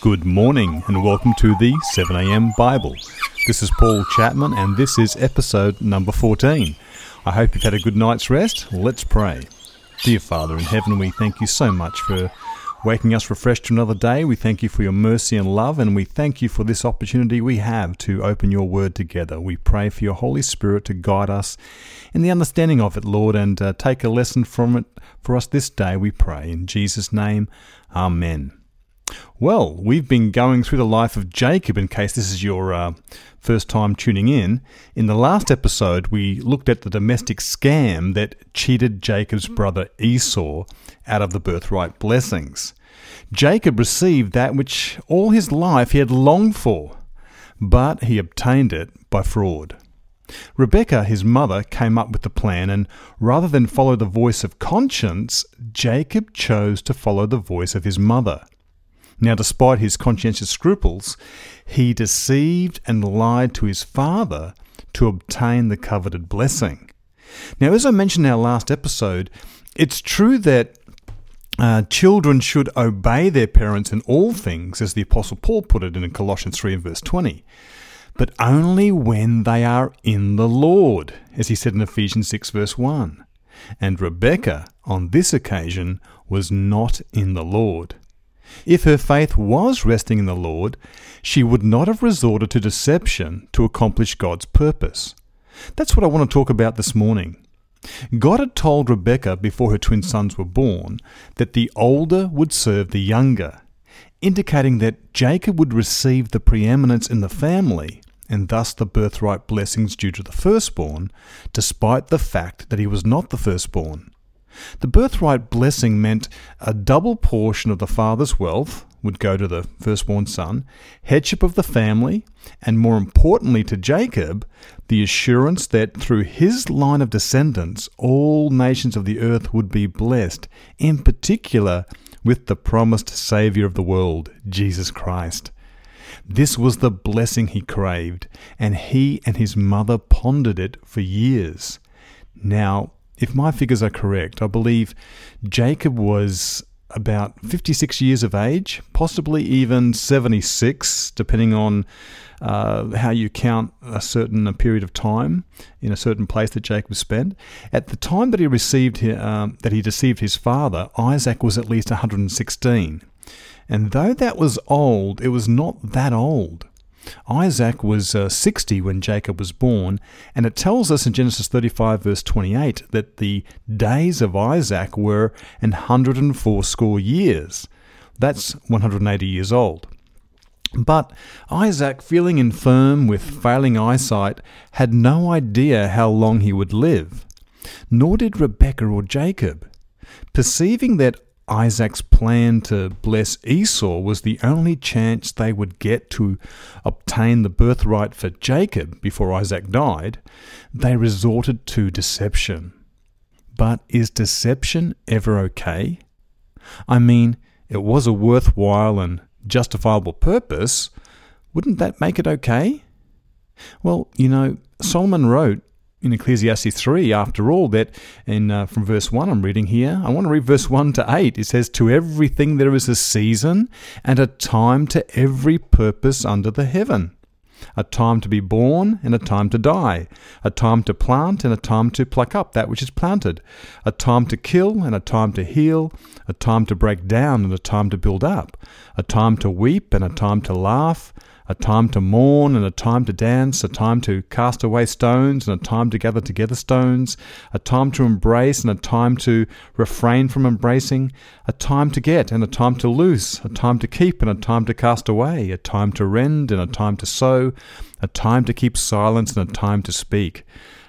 Good morning and welcome to the 7am Bible. This is Paul Chapman and this is episode number 14. I hope you've had a good night's rest. Let's pray. Dear Father in heaven, we thank you so much for waking us refreshed to another day. We thank you for your mercy and love, and we thank you for this opportunity we have to open your word together. We pray for your Holy Spirit to guide us in the understanding of it, Lord, and uh, take a lesson from it for us this day, we pray. In Jesus' name, Amen. Well, we've been going through the life of Jacob in case this is your uh, first time tuning in. In the last episode, we looked at the domestic scam that cheated Jacob's brother Esau out of the birthright blessings. Jacob received that which all his life he had longed for, but he obtained it by fraud. Rebekah, his mother, came up with the plan, and rather than follow the voice of conscience, Jacob chose to follow the voice of his mother. Now, despite his conscientious scruples, he deceived and lied to his father to obtain the coveted blessing. Now, as I mentioned in our last episode, it's true that uh, children should obey their parents in all things, as the Apostle Paul put it in Colossians 3 and verse 20, but only when they are in the Lord, as he said in Ephesians 6 verse 1. And Rebekah, on this occasion, was not in the Lord. If her faith was resting in the Lord, she would not have resorted to deception to accomplish God's purpose. That's what I want to talk about this morning. God had told Rebekah before her twin sons were born that the older would serve the younger, indicating that Jacob would receive the preeminence in the family and thus the birthright blessings due to the firstborn, despite the fact that he was not the firstborn. The birthright blessing meant a double portion of the father's wealth would go to the firstborn son, headship of the family, and more importantly to Jacob, the assurance that through his line of descendants all nations of the earth would be blessed, in particular with the promised Saviour of the world, Jesus Christ. This was the blessing he craved, and he and his mother pondered it for years. Now, if my figures are correct, I believe Jacob was about 56 years of age, possibly even 76, depending on uh, how you count a certain period of time in a certain place that Jacob spent. At the time that he received um, that he deceived his father, Isaac was at least 116, and though that was old, it was not that old. Isaac was uh, 60 when Jacob was born, and it tells us in Genesis 35, verse 28, that the days of Isaac were an hundred and fourscore years. That's 180 years old. But Isaac, feeling infirm with failing eyesight, had no idea how long he would live. Nor did Rebekah or Jacob. Perceiving that Isaac's plan to bless Esau was the only chance they would get to obtain the birthright for Jacob before Isaac died, they resorted to deception. But is deception ever okay? I mean, it was a worthwhile and justifiable purpose. Wouldn't that make it okay? Well, you know, Solomon wrote in Ecclesiastes 3, after all, that in uh, from verse 1 I'm reading here, I want to read verse 1 to 8. It says, To everything there is a season and a time to every purpose under the heaven. A time to be born and a time to die, a time to plant and a time to pluck up that which is planted, a time to kill and a time to heal, a time to break down and a time to build up, a time to weep and a time to laugh, a time to mourn and a time to dance, a time to cast away stones and a time to gather together stones, a time to embrace and a time to refrain from embracing, a time to get and a time to loose, a time to keep and a time to cast away, a time to rend and a time to sow, a time to keep silence and a time to speak,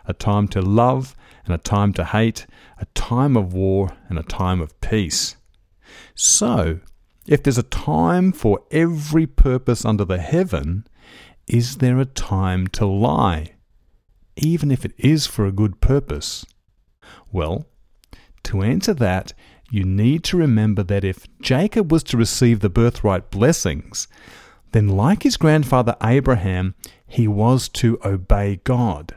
a time to love and a time to hate, a time of war and a time of peace. So, if there's a time for every purpose under the heaven, is there a time to lie, even if it is for a good purpose? Well, to answer that, you need to remember that if Jacob was to receive the birthright blessings, then, like his grandfather Abraham, he was to obey God.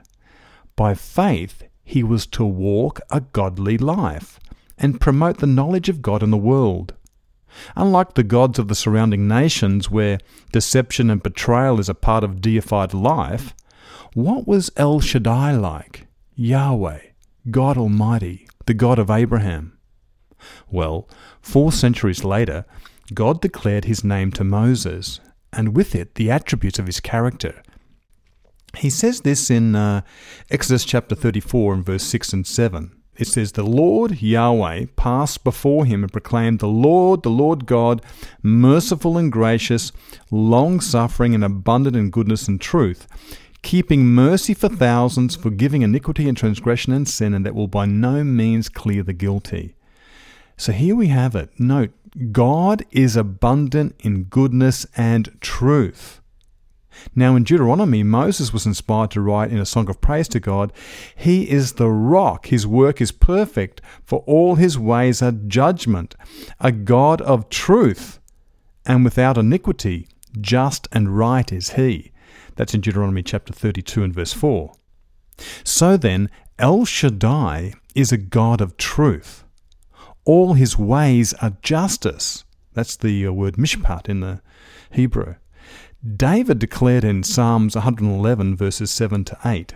By faith, he was to walk a godly life and promote the knowledge of God in the world. Unlike the gods of the surrounding nations, where deception and betrayal is a part of deified life, what was El Shaddai like? Yahweh, God Almighty, the God of Abraham. Well, four centuries later, God declared his name to Moses, and with it the attributes of his character. He says this in uh, Exodus chapter 34 and verse 6 and 7. It says, The Lord Yahweh passed before him and proclaimed, The Lord, the Lord God, merciful and gracious, long suffering and abundant in goodness and truth, keeping mercy for thousands, forgiving iniquity and transgression and sin, and that will by no means clear the guilty. So here we have it. Note, God is abundant in goodness and truth. Now, in Deuteronomy, Moses was inspired to write in a song of praise to God, He is the rock, His work is perfect, for all His ways are judgment, a God of truth, and without iniquity, just and right is He. That's in Deuteronomy chapter 32 and verse 4. So then, El Shaddai is a God of truth. All his ways are justice. That's the uh, word mishpat in the Hebrew. David declared in Psalms 111, verses 7 to 8.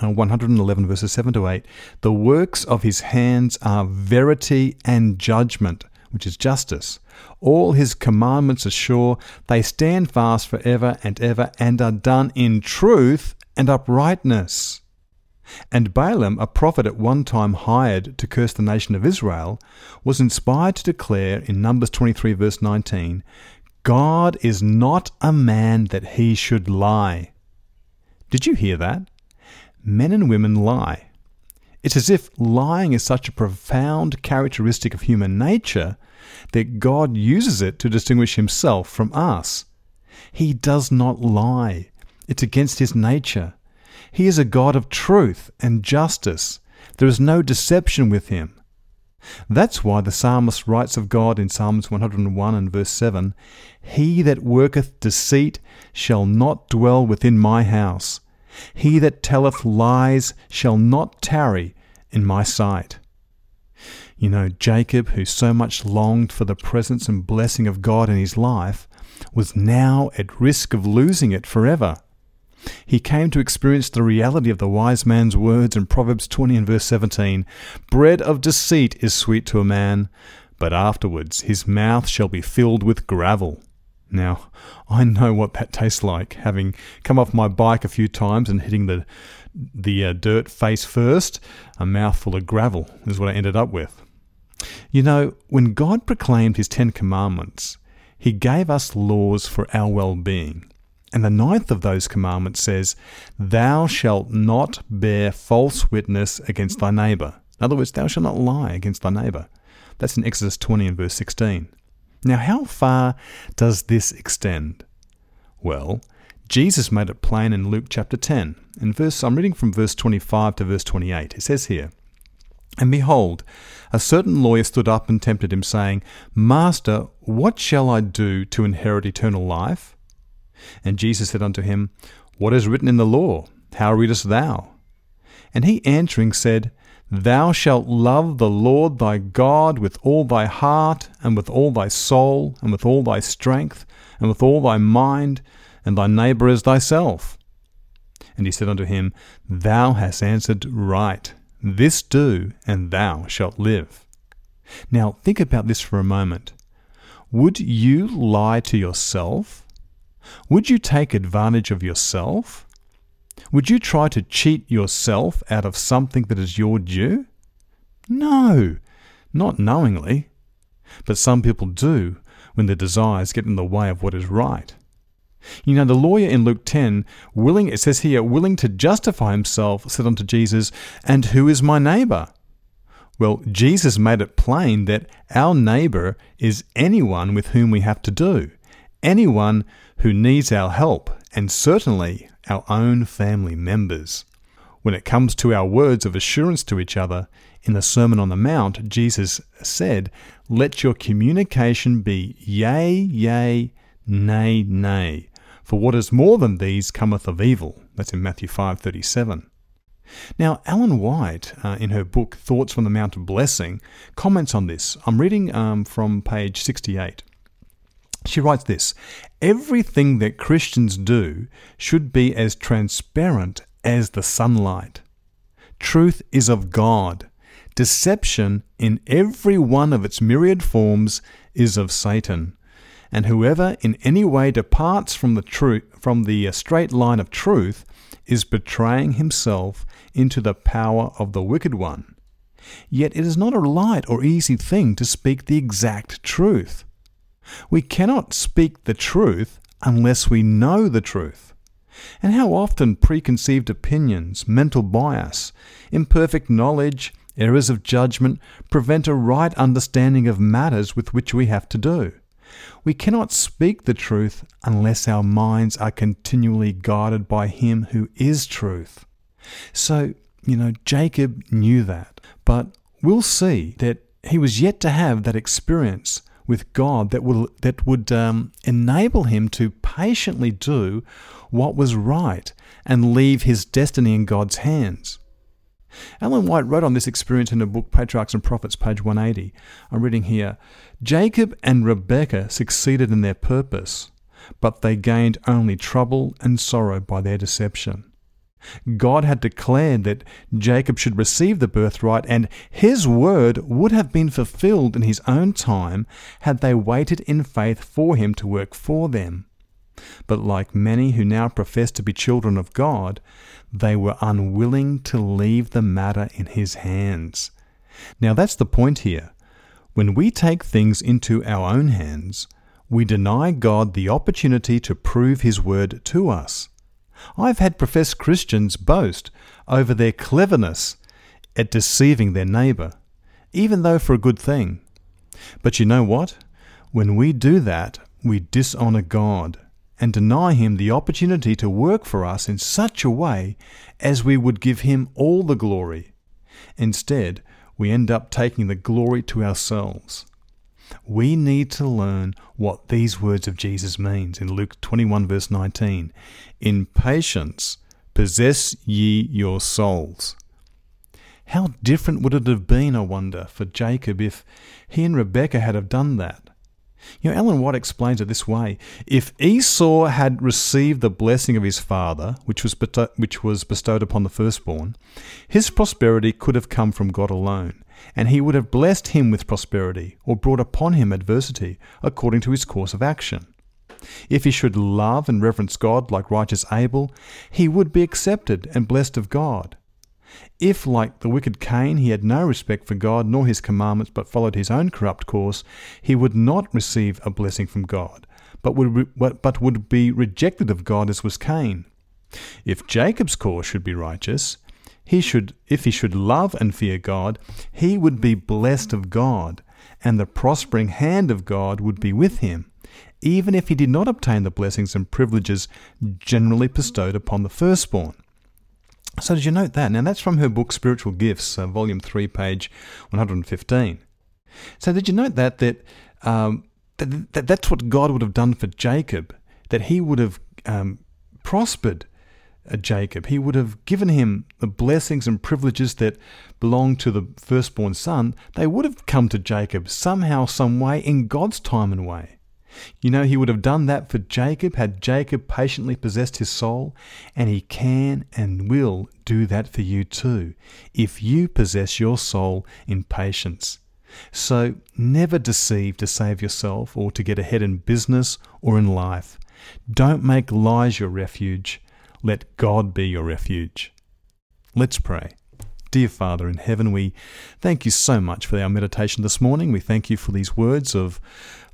Uh, 111 verses 7 to 8 the works of his hands are verity and judgment which is justice all his commandments are sure they stand fast forever and ever and are done in truth and uprightness and Balaam, a prophet at one time hired to curse the nation of Israel, was inspired to declare in Numbers 23, verse 19, God is not a man that he should lie. Did you hear that? Men and women lie. It's as if lying is such a profound characteristic of human nature that God uses it to distinguish himself from us. He does not lie. It's against his nature. He is a God of truth and justice. There is no deception with him. That's why the psalmist writes of God in Psalms 101 and verse 7 He that worketh deceit shall not dwell within my house. He that telleth lies shall not tarry in my sight. You know, Jacob, who so much longed for the presence and blessing of God in his life, was now at risk of losing it forever. He came to experience the reality of the wise man's words in Proverbs 20 and verse 17 Bread of deceit is sweet to a man, but afterwards his mouth shall be filled with gravel. Now, I know what that tastes like, having come off my bike a few times and hitting the the uh, dirt face first, a mouthful of gravel is what I ended up with. You know, when God proclaimed his Ten Commandments, he gave us laws for our well being. And the ninth of those commandments says, Thou shalt not bear false witness against thy neighbour. In other words, thou shalt not lie against thy neighbour. That's in Exodus 20 and verse 16. Now, how far does this extend? Well, Jesus made it plain in Luke chapter 10. In verse, I'm reading from verse 25 to verse 28. It says here, And behold, a certain lawyer stood up and tempted him, saying, Master, what shall I do to inherit eternal life? And Jesus said unto him, What is written in the law? How readest thou? And he answering said, Thou shalt love the Lord thy God with all thy heart, and with all thy soul, and with all thy strength, and with all thy mind, and thy neighbour as thyself. And he said unto him, Thou hast answered right. This do, and thou shalt live. Now think about this for a moment. Would you lie to yourself? Would you take advantage of yourself? Would you try to cheat yourself out of something that is your due? No, not knowingly. But some people do when their desires get in the way of what is right. You know, the lawyer in Luke 10, willing, it says here, willing to justify himself, said unto Jesus, And who is my neighbour? Well, Jesus made it plain that our neighbour is anyone with whom we have to do, anyone who needs our help, and certainly our own family members. When it comes to our words of assurance to each other, in the Sermon on the Mount, Jesus said, Let your communication be yea, yea, nay, nay. For what is more than these cometh of evil. That's in Matthew 5:37. Now, Ellen White, uh, in her book Thoughts from the Mount of Blessing, comments on this. I'm reading um, from page 68. She writes this Everything that Christians do should be as transparent as the sunlight. Truth is of God. Deception, in every one of its myriad forms, is of Satan. And whoever in any way departs from the truth, from the uh, straight line of truth, is betraying himself into the power of the wicked one. Yet it is not a light or easy thing to speak the exact truth. We cannot speak the truth unless we know the truth. And how often preconceived opinions, mental bias, imperfect knowledge, errors of judgment prevent a right understanding of matters with which we have to do. We cannot speak the truth unless our minds are continually guided by Him who is truth. So, you know, Jacob knew that, but we'll see that he was yet to have that experience with God that will that would um, enable him to patiently do what was right and leave his destiny in God's hands. Ellen White wrote on this experience in her book Patriarchs and Prophets, page 180. I'm reading here Jacob and Rebekah succeeded in their purpose, but they gained only trouble and sorrow by their deception. God had declared that Jacob should receive the birthright, and his word would have been fulfilled in his own time had they waited in faith for him to work for them. But like many who now profess to be children of God, they were unwilling to leave the matter in his hands. Now that's the point here. When we take things into our own hands, we deny God the opportunity to prove his word to us. I've had professed Christians boast over their cleverness at deceiving their neighbour, even though for a good thing. But you know what? When we do that, we dishonour God and deny Him the opportunity to work for us in such a way as we would give Him all the glory. Instead, we end up taking the glory to ourselves. We need to learn what these words of Jesus means in Luke 21 verse 19. In patience possess ye your souls. How different would it have been, I wonder, for Jacob if he and Rebekah had have done that? You know, Ellen White explains it this way If Esau had received the blessing of his father, which was, which was bestowed upon the firstborn, his prosperity could have come from God alone, and he would have blessed him with prosperity, or brought upon him adversity, according to his course of action. If he should love and reverence God like righteous Abel, he would be accepted and blessed of God. If, like the wicked Cain, he had no respect for God nor his commandments, but followed his own corrupt course, he would not receive a blessing from God, but would, but would be rejected of God as was Cain. If Jacob's course should be righteous, he should, if he should love and fear God, he would be blessed of God, and the prospering hand of God would be with him, even if he did not obtain the blessings and privileges generally bestowed upon the firstborn. So, did you note that? Now, that's from her book Spiritual Gifts, uh, Volume 3, page 115. So, did you note that? That, um, that, that that's what God would have done for Jacob, that he would have um, prospered Jacob. He would have given him the blessings and privileges that belong to the firstborn son. They would have come to Jacob somehow, some way, in God's time and way. You know, he would have done that for Jacob had Jacob patiently possessed his soul, and he can and will do that for you too, if you possess your soul in patience. So, never deceive to save yourself or to get ahead in business or in life. Don't make lies your refuge. Let God be your refuge. Let's pray. Dear Father in heaven, we thank you so much for our meditation this morning. We thank you for these words of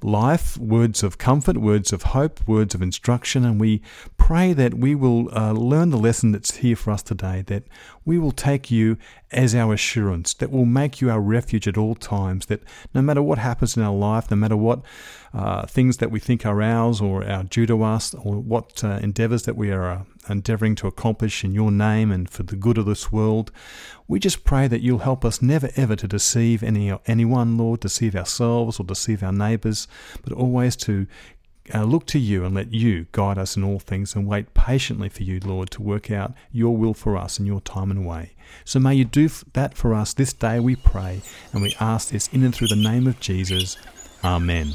life, words of comfort, words of hope, words of instruction, and we pray that we will uh, learn the lesson that's here for us today, that we will take you as our assurance, that will make you our refuge at all times, that no matter what happens in our life, no matter what uh, things that we think are ours or are due to us, or what uh, endeavors that we are uh, endeavoring to accomplish in your name and for the good of this world, we just pray that you'll help us never ever to deceive any anyone, Lord, deceive ourselves or deceive our but always to uh, look to you and let you guide us in all things and wait patiently for you, Lord, to work out your will for us in your time and way. So may you do that for us this day, we pray, and we ask this in and through the name of Jesus. Amen.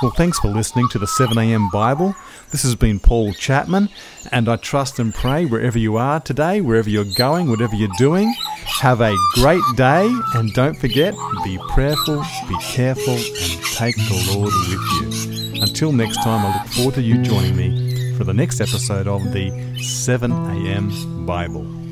Well, thanks for listening to the 7am Bible. This has been Paul Chapman, and I trust and pray wherever you are today, wherever you're going, whatever you're doing, have a great day, and don't forget, be prayerful, be careful, and take the Lord with you. Until next time, I look forward to you joining me for the next episode of the 7am Bible.